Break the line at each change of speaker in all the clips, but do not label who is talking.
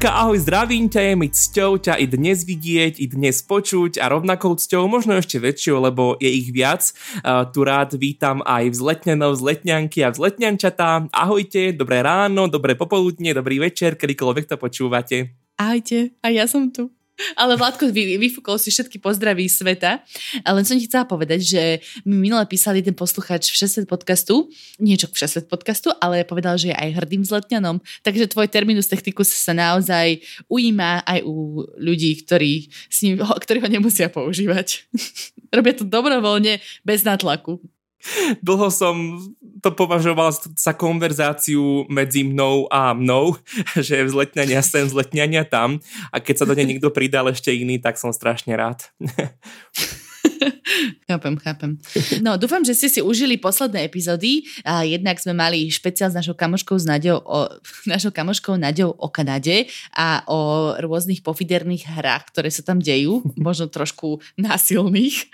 Lenka, ahoj, zdravím ťa, je mi cťou ťa i dnes vidieť, i dnes počuť a rovnakou cťou, možno ešte väčšou, lebo je ich viac. Uh, tu rád vítam aj vzletňanov, vzletňanky a vzletňančatá. Ahojte, dobré ráno, dobré popoludne, dobrý večer, kedykoľvek to počúvate.
Ahojte, a ja som tu. Ale Vládko vy, vyfúkol si všetky pozdraví sveta. Len som ti chcela povedať, že mi minule písal jeden posluchač v 6 podcastu, niečo v 6 podcastu, ale povedal, že je aj hrdým zletňanom. Takže tvoj terminus technicus sa naozaj ujíma aj u ľudí, ktorí, s ním, ktorí ho nemusia používať. Robia to dobrovoľne, bez nátlaku.
Dlho som to považoval za konverzáciu medzi mnou a mnou, že vzletňania sem, vzletňania tam a keď sa do nej niekto pridal ešte iný, tak som strašne rád.
chápem, chápem. No, dúfam, že ste si užili posledné epizódy. A jednak sme mali špeciál s našou kamoškou s Naďou o, našou kamoškou Naďou o Kanade a o rôznych pofiderných hrách, ktoré sa tam dejú, možno trošku násilných.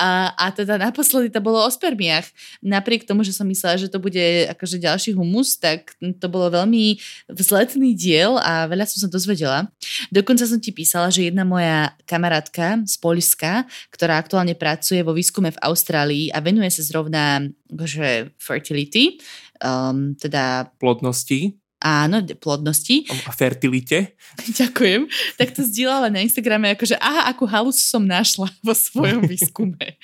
A, a teda naposledy to bolo o spermiách. Napriek tomu, že som myslela, že to bude akože ďalší humus, tak to bolo veľmi vzletný diel a veľa som sa dozvedela. Dokonca som ti písala, že jedna moja kamarátka z Polska, ktorá aktuálne pracuje vo výskume v Austrálii a venuje sa zrovna akože fertility, um, teda...
Plodnosti.
Áno, plodnosti.
A fertilite.
Ďakujem. Tak to zdieľala na Instagrame, akože aha, akú halus som našla vo svojom výskume.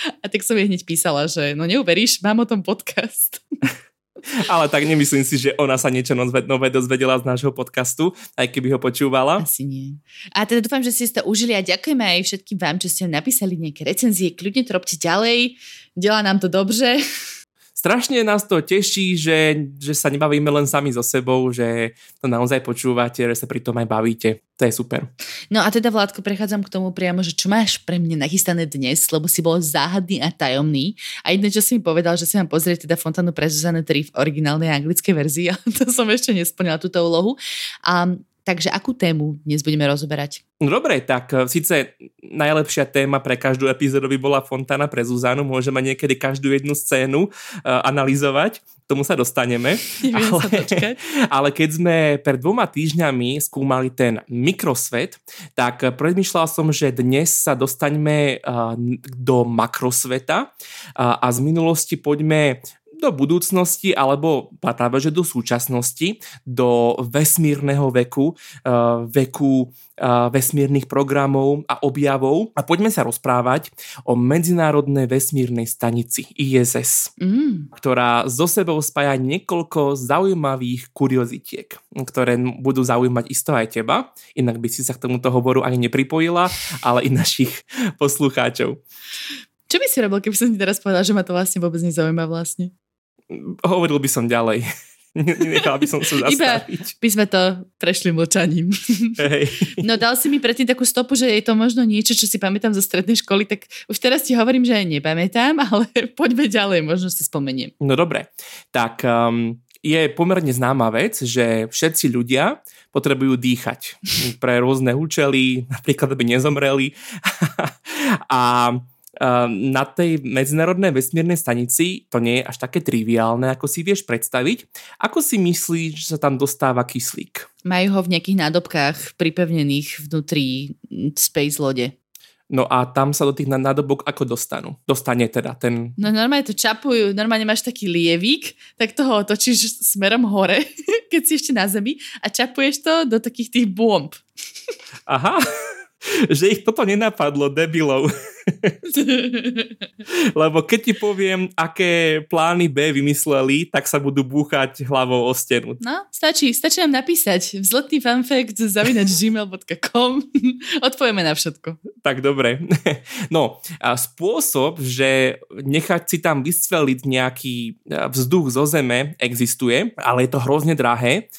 a tak som jej hneď písala, že no neuveríš, mám o tom podcast.
Ale tak nemyslím si, že ona sa niečo nové dozvedela z nášho podcastu, aj keby ho počúvala.
Asi nie. A teda dúfam, že ste to užili a ďakujeme aj všetkým vám, čo ste napísali nejaké recenzie. Kľudne to robte ďalej, delá nám to dobře
strašne nás to teší, že, že sa nebavíme len sami so sebou, že to naozaj počúvate, že sa pri tom aj bavíte. To je super.
No a teda Vládko, prechádzam k tomu priamo, že čo máš pre mňa nachystané dnes, lebo si bol záhadný a tajomný. A jedno, čo si mi povedal, že si mám pozrieť teda Fontánu pre Zuzanne 3 v originálnej anglickej verzii, ale to som ešte nesplnila túto úlohu. A Takže akú tému dnes budeme rozoberať?
No dobre, tak e, síce najlepšia téma pre každú epizódu by bola Fontana pre Zuzanu, môžeme niekedy každú jednu scénu uh, analyzovať, tomu sa dostaneme.
ale, sa
ale keď sme pred dvoma týždňami skúmali ten mikrosvet, tak premyšľal som, že dnes sa dostaňme uh, do makrosveta uh, a z minulosti poďme do budúcnosti alebo práve že do súčasnosti, do vesmírneho veku, uh, veku uh, vesmírnych programov a objavov a poďme sa rozprávať o Medzinárodnej vesmírnej stanici ISS, mm. ktorá so sebou spája niekoľko zaujímavých kuriozitiek, ktoré budú zaujímať isto aj teba, inak by si sa k tomuto hovoru ani nepripojila, ale i našich poslucháčov.
Čo by si robil, keby som ti teraz povedal, že ma to vlastne vôbec nezaujíma vlastne?
Hovoril by som ďalej. Nechal by som sa zastaviť. Iba
by sme to prešli mlčaním. Hey. No dal si mi predtým takú stopu, že je to možno niečo, čo si pamätám zo strednej školy, tak už teraz ti hovorím, že aj nepamätám, ale poďme ďalej, možno si spomeniem.
No dobre, tak um, je pomerne známa vec, že všetci ľudia potrebujú dýchať pre rôzne účely, napríklad aby nezomreli. a na tej medzinárodnej vesmírnej stanici to nie je až také triviálne, ako si vieš predstaviť. Ako si myslíš, že sa tam dostáva kyslík?
Majú ho v nejakých nádobkách pripevnených vnútri space lode.
No a tam sa do tých nádobok ako dostanú? Dostane teda ten...
No normálne to čapujú, normálne máš taký lievík, tak toho otočíš smerom hore, keď si ešte na zemi a čapuješ to do takých tých bomb.
Aha, že ich toto nenapadlo, debilov. Lebo keď ti poviem, aké plány B vymysleli, tak sa budú búchať hlavou o stenu.
No, stačí, stačí nám napísať vzletný fanfact zavinač gmail.com odpovieme na všetko.
Tak dobre. No, a spôsob, že nechať si tam vystreliť nejaký e, vzduch zo zeme existuje, ale je to hrozne drahé,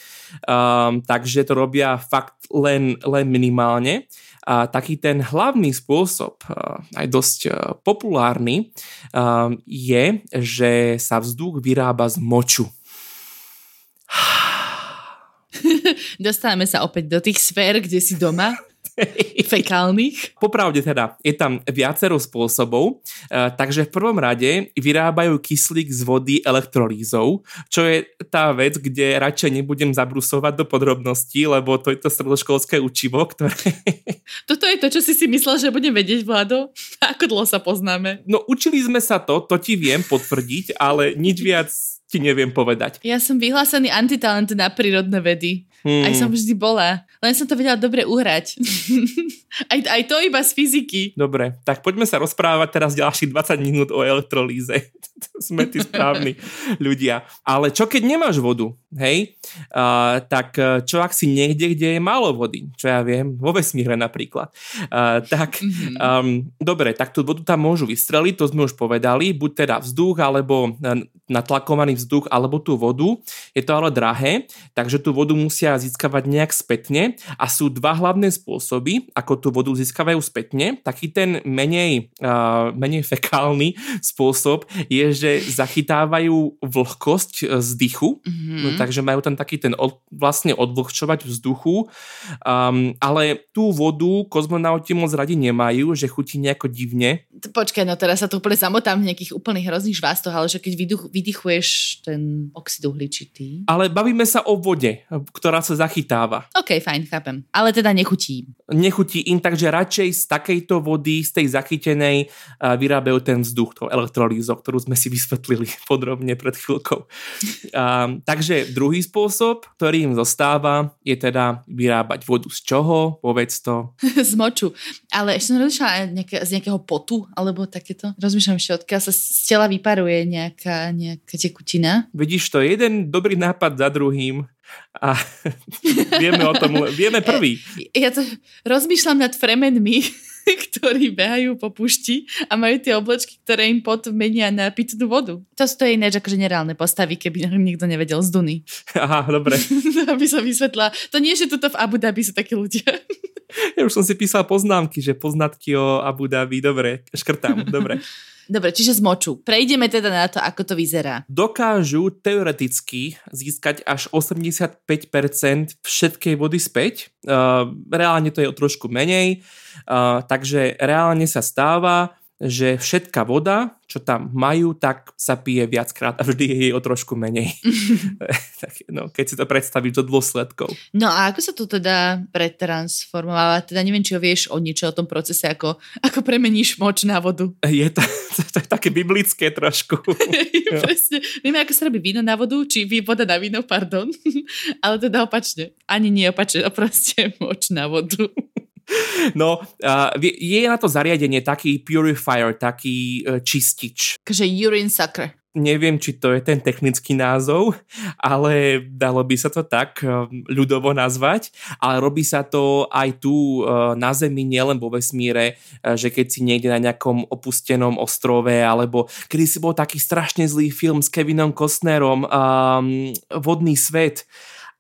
um, takže to robia fakt len, len minimálne. A taký ten hlavný spôsob, aj dosť populárny, je, že sa vzduch vyrába z moču.
Dostávame sa opäť do tých sfér, kde si doma. Fekálnych?
Popravde teda, je tam viacero spôsobov, uh, takže v prvom rade vyrábajú kyslík z vody elektrolízou, čo je tá vec, kde radšej nebudem zabrusovať do podrobností, lebo to je to stredoškolské učivo, ktoré...
Toto je to, čo si si myslel, že budem vedieť, Vlado? Ako dlho sa poznáme?
No učili sme sa to, to ti viem potvrdiť, ale nič viac ti neviem povedať.
Ja som vyhlásený antitalent na prírodné vedy. Hmm. Aj som vždy bola. Len som to vedela dobre uhrať. aj, aj to iba z fyziky.
Dobre, tak poďme sa rozprávať teraz ďalších 20 minút o elektrolíze. Sme tí správni ľudia. Ale čo keď nemáš vodu? Hej? Uh, tak e, čo ak si niekde, kde je málo vody? Čo ja viem, vo vesmíre napríklad. Uh, tak um, dobre, tak tú vodu tam môžu vystreliť, to sme už povedali, buď teda vzduch, alebo natlakovaný vzduch, alebo tú vodu. Je to ale drahé, takže tú vodu musia získavať nejak spätne a sú dva hlavné spôsoby, ako tú vodu získavajú spätne. Taký ten menej, uh, menej fekálny spôsob je, že zachytávajú vlhkosť z dychu, mm-hmm. no, takže majú tam taký ten od, vlastne odvlhčovať vzduchu, um, ale tú vodu kozmonauti moc radi nemajú, že chutí nejako divne.
Počkaj, no teraz sa to úplne zamotám v nejakých úplných hrozných žvástoch, ale že keď vyduch, vydychuješ ten oxid uhličitý.
Ale bavíme sa o vode, ktorá sa zachytáva.
OK, fajn, chápem. Ale teda nechutí.
Nechutí im, takže radšej z takejto vody, z tej zachytenej uh, vyrábajú ten vzduch, to elektrolízo, ktorú sme si vysvetlili podrobne pred chvíľkou. Uh, takže druhý spôsob, ktorý im zostáva, je teda vyrábať vodu z čoho? Povedz to.
z moču. Ale ešte som rozmýšľala nejaké, z nejakého potu, alebo takéto. Rozmýšľam ešte, odkiaľ sa z tela vyparuje nejaká, nejaká tekutina.
Vidíš to, jeden dobrý nápad za druhým a vieme o tom, vieme prvý.
Ja to rozmýšľam nad fremenmi, ktorí behajú po pušti a majú tie oblečky, ktoré im potom menia na pitnú vodu. To sú to ináč akože nereálne postavy, keby nikto nevedel z Duny.
Aha, dobre.
Aby som vysvetla. To nie, že tuto v Abu Dhabi sú takí ľudia.
Ja už som si písal poznámky, že poznatky o Abu Dhabi, dobre, škrtám, dobre.
Dobre, čiže zmoču. Prejdeme teda na to, ako to vyzerá.
Dokážu teoreticky získať až 85% všetkej vody späť. Uh, reálne to je o trošku menej, uh, takže reálne sa stáva, že všetká voda, čo tam majú, tak sa pije viackrát a vždy je jej o trošku menej. tak, no, keď si to predstavíš do dôsledkov.
No a ako sa to teda pretransformovala? Teda neviem, či ho vieš o niečo o tom procese, ako, ako premeníš moč na vodu.
Je to, to, to je také biblické trošku.
Presne. Vieme, ako sa robí víno na vodu, či voda na víno, pardon. Ale teda opačne. Ani nie opačne, proste moč na vodu.
No, uh, je na to zariadenie taký purifier, taký uh, čistič.
Takže urine sucker.
Neviem, či to je ten technický názov, ale dalo by sa to tak uh, ľudovo nazvať. Ale robí sa to aj tu uh, na Zemi, nielen vo vesmíre, uh, že keď si niekde na nejakom opustenom ostrove, alebo kedy si bol taký strašne zlý film s Kevinom Costnerom, um, Vodný svet,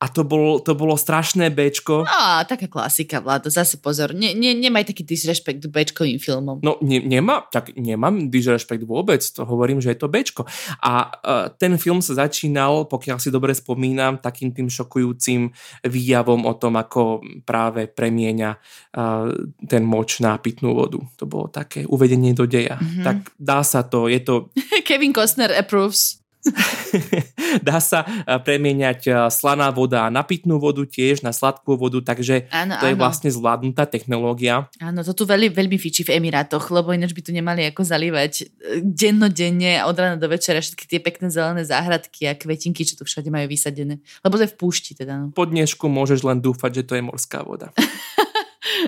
a to, bol, to bolo strašné Bčko.
Á, taká klasika, Vlado, zase pozor, ne, ne, nemaj taký disrespekt Bčkovým filmom.
No, ne, nemá, tak nemám disrespekt vôbec, to hovorím, že je to Bčko. A uh, ten film sa začínal, pokiaľ si dobre spomínam, takým tým šokujúcim výjavom o tom, ako práve premieňa uh, ten moč na pitnú vodu. To bolo také uvedenie do deja. Mm-hmm. Tak dá sa to, je to...
Kevin Costner approves.
Dá sa eh, premieňať eh, slaná voda na pitnú vodu tiež, na sladkú vodu, takže
áno,
to áno. je vlastne zvládnutá technológia.
Áno, to tu veľmi, veľmi fičí v Emirátoch, lebo ináč by tu nemali ako zalívať eh, dennodenne od rána do večera všetky tie pekné zelené záhradky a kvetinky, čo tu všade majú vysadené. Lebo to je v púšti teda. No.
Po dnešku môžeš len dúfať, že to je morská voda.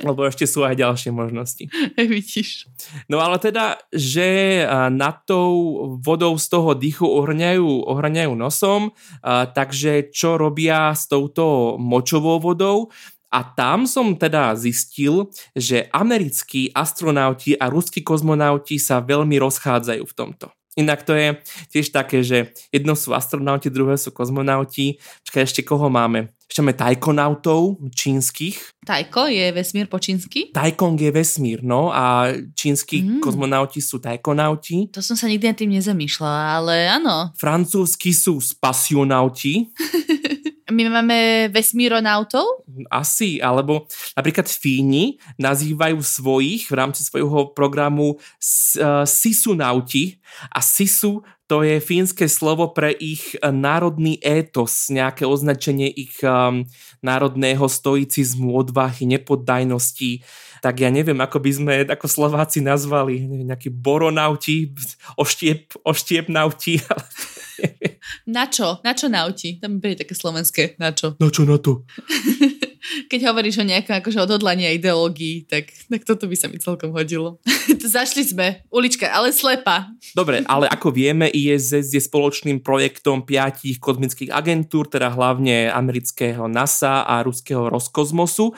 lebo ešte sú aj ďalšie možnosti.
Vidíš.
No ale teda, že nad tou vodou z toho dýchu ohrňajú, ohrňajú nosom, takže čo robia s touto močovou vodou? A tam som teda zistil, že americkí astronauti a ruskí kozmonauti sa veľmi rozchádzajú v tomto. Inak to je tiež také, že jedno sú astronauti, druhé sú kozmonauti. Čakaj, ešte koho máme? Ešte máme tajkonautov čínskych.
Tajko je vesmír po čínsky?
Tajkong je vesmír, no a čínsky mm. kozmonauti sú tajkonauti.
To som sa nikdy nad tým nezamýšľala, ale áno.
Francúzsky sú spasionauti.
My máme vesmíronautov?
Asi, alebo napríklad Fíni nazývajú svojich v rámci svojho programu uh, sisunauti a sisu to je fínske slovo pre ich eh, národný étos, nejaké označenie ich um, národného stoicizmu, odvahy, nepoddajnosti. Tak ja neviem, ako by sme ako Slováci nazvali, neviem, nejakí boronauti, oštiep, oštiepnauti.
na čo? Na čo nauti? Tam bude také slovenské. Na čo?
Na čo na to?
keď hovoríš o nejakom akože odhodlaní a ideológii, tak, tak toto by sa mi celkom hodilo. Zašli sme, ulička, ale slepa.
Dobre, ale ako vieme, ISS je spoločným projektom piatich kozmických agentúr, teda hlavne amerického NASA a ruského Roskosmosu.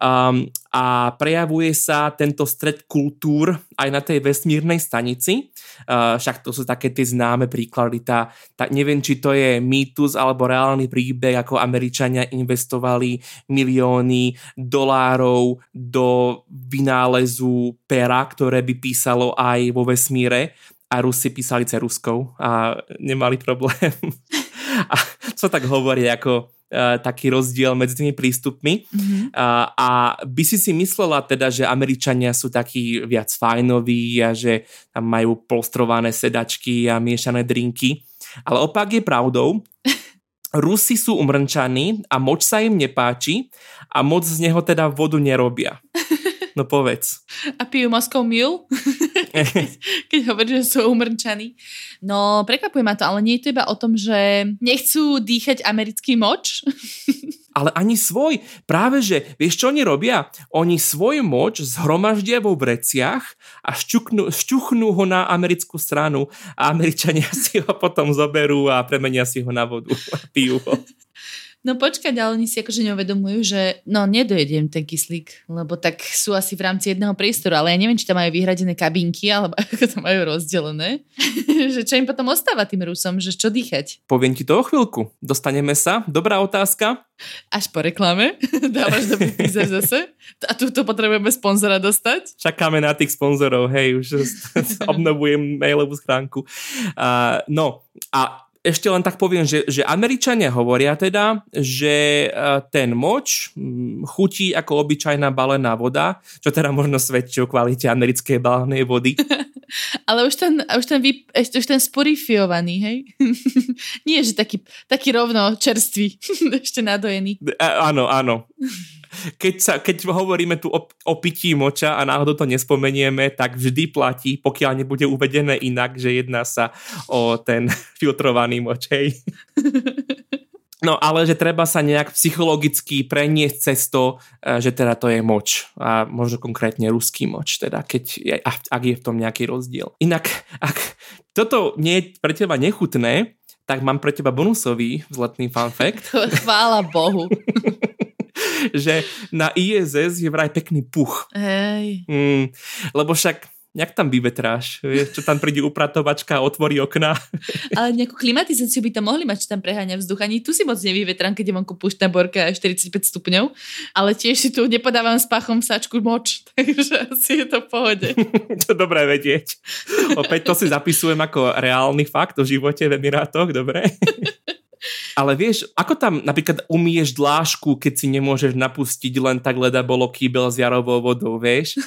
Um, a prejavuje sa tento stred kultúr aj na tej vesmírnej stanici. Uh, však to sú také tie známe príklady. Tá, tá, neviem, či to je mýtus alebo reálny príbeh, ako Američania investovali milióny dolárov do vynálezu pera, ktoré by písalo aj vo vesmíre a Rusi písali ceruskou a nemali problém. a co tak hovorí ako taký rozdiel medzi tými prístupmi. Mm-hmm. Uh, a by si si myslela teda, že Američania sú takí viac fajnoví a že tam majú polstrované sedačky a miešané drinky. Ale opak je pravdou. Rusi sú umrčaní a moč sa im nepáči a moc z neho teda vodu nerobia. No povedz.
A pijú Moscow Mule? Keď hovoríš, že sú umrčaní. No, prekvapuje ma to, ale nie je to iba o tom, že nechcú dýchať americký moč.
ale ani svoj. Práve, že vieš, čo oni robia? Oni svoj moč zhromaždia vo vreciach a šťuknú, šťuchnú ho na americkú stranu a Američania si ho potom zoberú a premenia si ho na vodu a pijú ho.
No počkať, ale oni si akože neuvedomujú, že no nedojedem ten kyslík, lebo tak sú asi v rámci jedného priestoru, ale ja neviem, či tam majú vyhradené kabinky, alebo ako to majú rozdelené. že čo im potom ostáva tým Rusom, že čo dýchať?
Poviem ti to o chvíľku. Dostaneme sa. Dobrá otázka.
Až po reklame. Dávaš do teaser zase. A tu to potrebujeme sponzora dostať.
Čakáme na tých sponzorov, hej, už obnovujem mailovú schránku. Uh, no, a ešte len tak poviem, že, že Američania hovoria teda, že e, ten moč chutí ako obyčajná balená voda, čo teda možno svedčí o kvalite americkej balenej vody.
Ale už ten, už ten, vy, už ten sporifiovaný, hej? Nie, že taký, taký rovno čerstvý, ešte nadojený.
A, áno, áno keď, sa, keď hovoríme tu o, o pití moča a náhodou to nespomenieme, tak vždy platí, pokiaľ nebude uvedené inak, že jedná sa o ten filtrovaný moč, hej. No ale že treba sa nejak psychologicky preniesť cez to, e, že teda to je moč a možno konkrétne ruský moč, teda keď je, ak je v tom nejaký rozdiel. Inak, ak toto nie je pre teba nechutné, tak mám pre teba bonusový vzletný fun fact.
Chvála Bohu.
že na ISS je vraj pekný puch.
Hej.
Mm, lebo však nejak tam vyvetráš, vieš, čo tam príde upratovačka a otvorí okna.
Ale nejakú klimatizáciu by to mohli mať, čo tam preháňa vzduch. Ani tu si moc nevyvetrám, keď je vonku púšťa borka 45 stupňov, ale tiež si tu nepodávam s pachom sačku moč, takže asi je to v pohode.
to dobré vedieť. Opäť to si zapisujem ako reálny fakt o živote v Emirátoch, dobre? Ale vieš, ako tam napríklad umieš dlášku, keď si nemôžeš napustiť len tak leda bolo kýbel s jarovou vodou, vieš?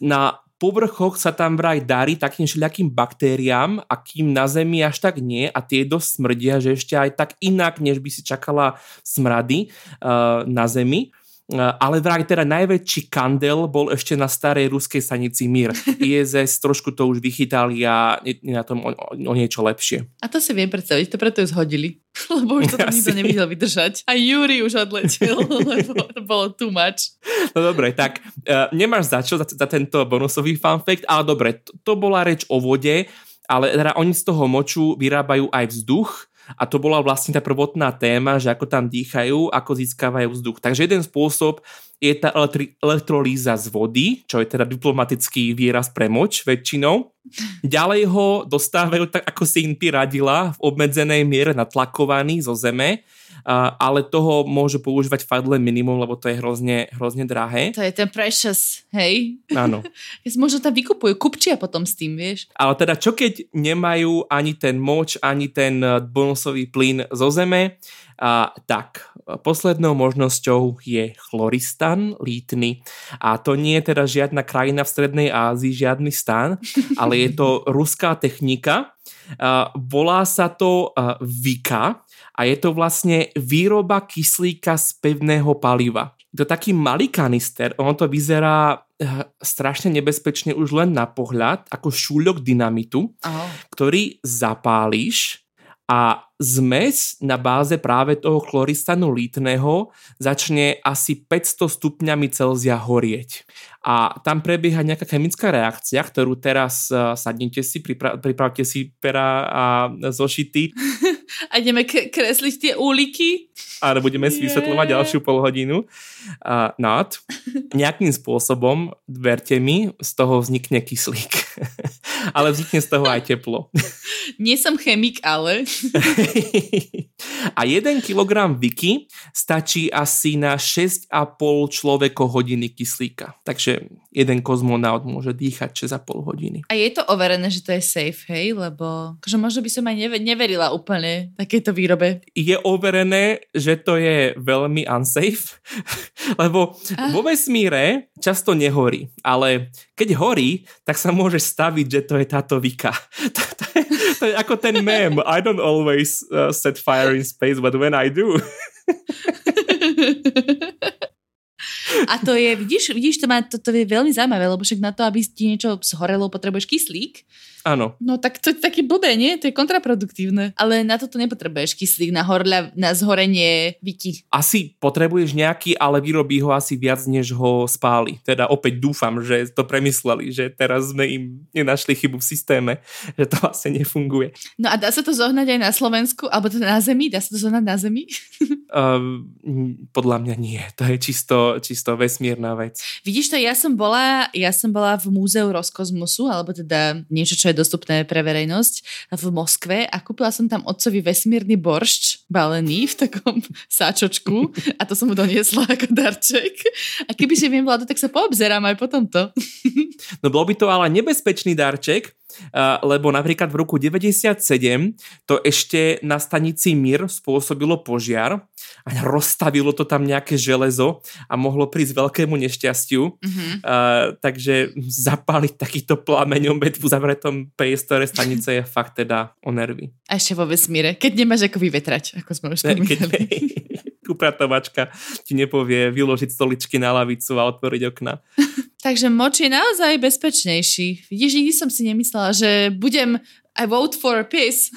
Na povrchoch sa tam vraj darí takým všelijakým baktériám, akým na Zemi až tak nie a tie dosť smrdia, že ešte aj tak inak, než by si čakala smrady uh, na Zemi. Eh, ale vraj teda najväčší kandel bol ešte na starej ruskej stanici Mir. ISS trošku to už vychytali a je na tom o, o niečo lepšie.
A to si viem predstaviť, to preto ju zhodili. Lebo už to tam nikto nevidel vydržať. A Júri už odletel, lebo to bolo too much.
No dobre, tak uh, nemáš za čo za, za tento bonusový fun fact, ale dobre, to, to bola reč o vode, ale teda oni z toho moču vyrábajú aj vzduch, a to bola vlastne tá prvotná téma, že ako tam dýchajú, ako získavajú vzduch. Takže jeden spôsob je tá elektri- elektrolíza z vody, čo je teda diplomatický výraz pre moč väčšinou. Ďalej ho dostávajú tak, ako si im radila, v obmedzenej miere natlakovaný zo zeme ale toho môžu používať fakt len minimum, lebo to je hrozne, hrozne drahé.
To je ten precious, hej?
Áno.
Možno tam vykupujú, kupčia potom s tým, vieš.
Ale teda čo keď nemajú ani ten moč, ani ten e, bonusový plyn zo zeme, a, tak, poslednou možnosťou je chloristan lítny. A to nie je teda žiadna krajina v Strednej Ázii, žiadny stan, ale je to ruská technika. A, volá sa to a, Vika a je to vlastne výroba kyslíka z pevného paliva. Je to taký malý kanister, ono to vyzerá eh, strašne nebezpečne už len na pohľad, ako šúľok dynamitu, oh. ktorý zapálíš a zmes na báze práve toho chloristanu lítneho začne asi 500 stupňami Celzia horieť. A tam prebieha nejaká chemická reakcia, ktorú teraz uh, sadnite si, pripra- pripravte si pera a zošity.
A ideme k- kresliť tie úliky.
A budeme si vysvetľovať yeah. ďalšiu polhodinu. Uh, not. Nejakým spôsobom, verte mi, z toho vznikne kyslík. ale vznikne z toho aj teplo.
Nie som chemik, ale...
a 1 kg Viki stačí asi na 6,5 človeko hodiny kyslíka. Takže jeden kozmonaut môže dýchať 6,5 hodiny.
A je to overené, že to je safe, hej? Lebo akože možno by som aj neverila úplne takéto výrobe.
Je overené, že to je veľmi unsafe, lebo ah. vo vesmíre často nehorí, ale keď horí, tak sa môže staviť, že to je táto Vika. to, to, je, to je ako ten mem. I don't always uh, set fire in space, but when I do.
A to je, vidíš, vidíš to, má, to, to je veľmi zaujímavé, lebo však na to, aby ti niečo zhorelo, potrebuješ kyslík.
Áno.
No tak to je taký blbé, nie? To je kontraproduktívne. Ale na toto nepotrebuješ kyslík, na, horľa, na zhorenie viti.
Asi potrebuješ nejaký, ale vyrobí ho asi viac, než ho spáli. Teda opäť dúfam, že to premysleli, že teraz sme im nenašli chybu v systéme, že to vlastne nefunguje.
No a dá sa to zohnať aj na Slovensku, alebo to na Zemi? Dá sa to zohnať na Zemi?
uh, podľa mňa nie. To je čisto, čisto vesmírna vec.
Vidíš to, ja som bola, ja som bola v múzeu Roskosmosu, alebo teda niečo, čo je dostupné pre verejnosť v Moskve a kúpila som tam otcovi vesmírny boršč balený v takom sáčočku a to som mu doniesla ako darček. A kebyže viem vládu, tak sa poobzerám aj po tomto.
No bol by to ale nebezpečný darček, lebo napríklad v roku 97 to ešte na stanici Mir spôsobilo požiar a rozstavilo to tam nejaké železo a mohlo prísť veľkému nešťastiu. Mm-hmm. Uh, takže zapáliť takýto plameňom v zavretom priestore stanice je fakt teda o nervy.
A ešte vo vesmíre, keď nemáš ako vyvetrať, ako sme už spomínali.
upratovačka ti nepovie vyložiť stoličky na lavicu a otvoriť okna.
Takže moč je naozaj bezpečnejší. Vidíš, nikdy som si nemyslela, že budem I vote for peace.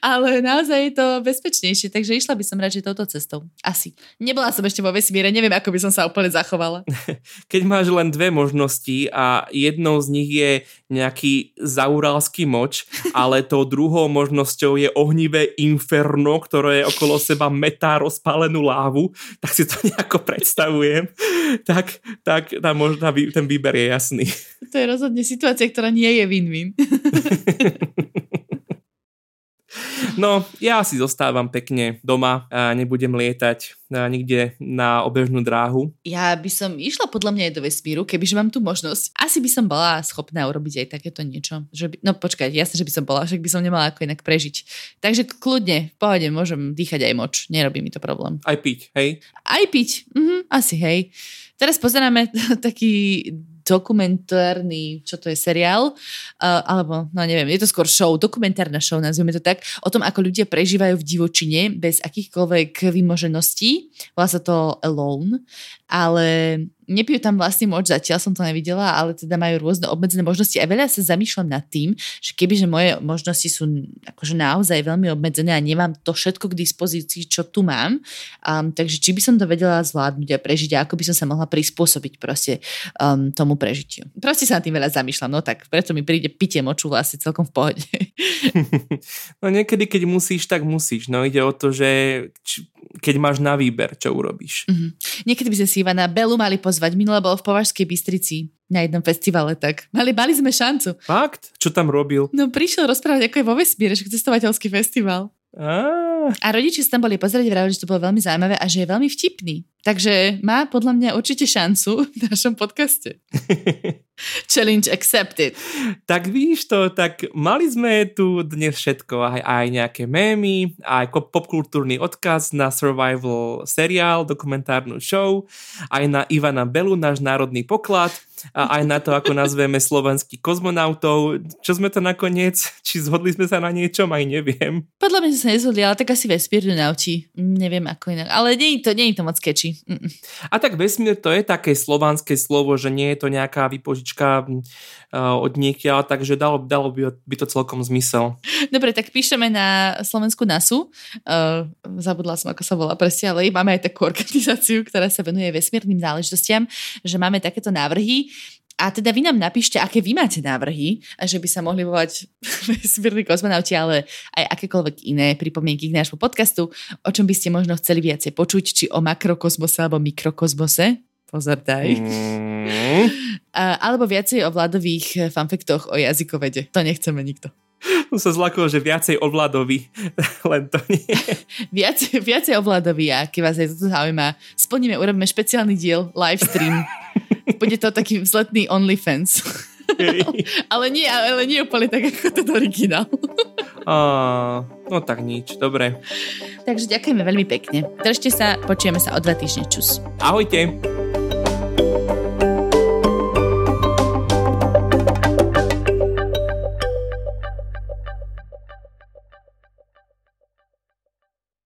Ale naozaj je to bezpečnejšie, takže išla by som radšej touto cestou. Asi. Nebola som ešte vo vesmíre, neviem, ako by som sa úplne zachovala.
Keď máš len dve možnosti a jednou z nich je nejaký zauralský moč, ale tou druhou možnosťou je ohnivé inferno, ktoré je okolo seba metá rozpálenú lávu, tak si to nejako predstavujem. tak, tak tá možná, ten výber je jasný.
To je rozhodne situácia, ktorá nie je win-win.
No, ja si zostávam pekne doma a nebudem lietať nikde na obežnú dráhu.
Ja by som išla podľa mňa aj do vesmíru, kebyže mám tú možnosť. Asi by som bola schopná urobiť aj takéto niečo. Že by, no počkaj, jasne, že by som bola, však by som nemala ako inak prežiť. Takže kľudne, v pohode, môžem dýchať aj moč, nerobí mi to problém.
Aj piť, hej?
Aj piť, mhm, asi hej. Teraz pozeráme taký dokumentárny, čo to je, seriál, alebo, no neviem, je to skôr show, dokumentárna show, nazvime to tak, o tom, ako ľudia prežívajú v divočine bez akýchkoľvek vymožeností. Volá sa to Alone, ale nepijú tam vlastný moč, zatiaľ som to nevidela, ale teda majú rôzne obmedzené možnosti a veľa sa zamýšľam nad tým, že kebyže moje možnosti sú akože naozaj veľmi obmedzené a nemám to všetko k dispozícii, čo tu mám, um, takže či by som to vedela zvládnuť a prežiť a ako by som sa mohla prispôsobiť proste um, tomu prežitiu. Proste sa nad tým veľa zamýšľam, no tak preto mi príde pitie moču vlastne celkom v pohode.
no niekedy, keď musíš, tak musíš. No ide o to, že či, keď máš na výber, čo urobíš. Mm-hmm.
Niekedy by sme si Ivana Belu mali pozvať. Minule bol v Považskej Bystrici na jednom festivale, tak mali, mali sme šancu.
Fakt? Čo tam robil?
No prišiel rozprávať, ako je vo vesmíre, že cestovateľský festival. Ah. A rodiči sa tam boli pozrieť, vravili, že to bolo veľmi zaujímavé a že je veľmi vtipný. Takže má podľa mňa určite šancu v našom podcaste. Challenge accepted.
Tak víš to, tak mali sme tu dnes všetko, aj, aj nejaké mémy, aj popkultúrny odkaz na survival seriál, dokumentárnu show, aj na Ivana Belu, náš národný poklad, a aj na to, ako nazveme slovenských kozmonautov. Čo sme to nakoniec? Či zhodli sme sa na niečom? Aj neviem.
Podľa mňa sme sa nezhodli, ale tak asi vesmírne naučí. Neviem ako inak. Ale nie je to, nie je to moc keči.
A tak vesmír to je také slovanské slovo, že nie je to nejaká vypožička pesnička uh, od niekiaľ, takže dalo, dalo by, by to celkom zmysel.
Dobre, tak píšeme na Slovensku NASU. Uh, zabudla som, ako sa volá presne, ale máme aj takú organizáciu, ktorá sa venuje vesmírnym záležitostiam, že máme takéto návrhy. A teda vy nám napíšte, aké vy máte návrhy, a že by sa mohli volať vesmírni kozmonauti, ale aj akékoľvek iné pripomienky k nášmu podcastu, o čom by ste možno chceli viacej počuť, či o makrokozmose alebo mikrokozmose. Pozor, daj. Mm. A, alebo viacej o vládových eh, fanfektoch o jazykovede. To nechceme nikto.
Som sa zlakol, že viacej o vládovi, len to nie.
viacej, viacej o vládovi a keď vás aj toto zaujíma, splníme, urobíme špeciálny diel, live stream. Bude to taký vzletný OnlyFans. ale, nie, ale nie úplne tak, ako ten originál.
oh, no tak nič, dobre.
Takže ďakujeme veľmi pekne. Držte sa, počujeme sa o dva týždne. Čus.
Ahojte.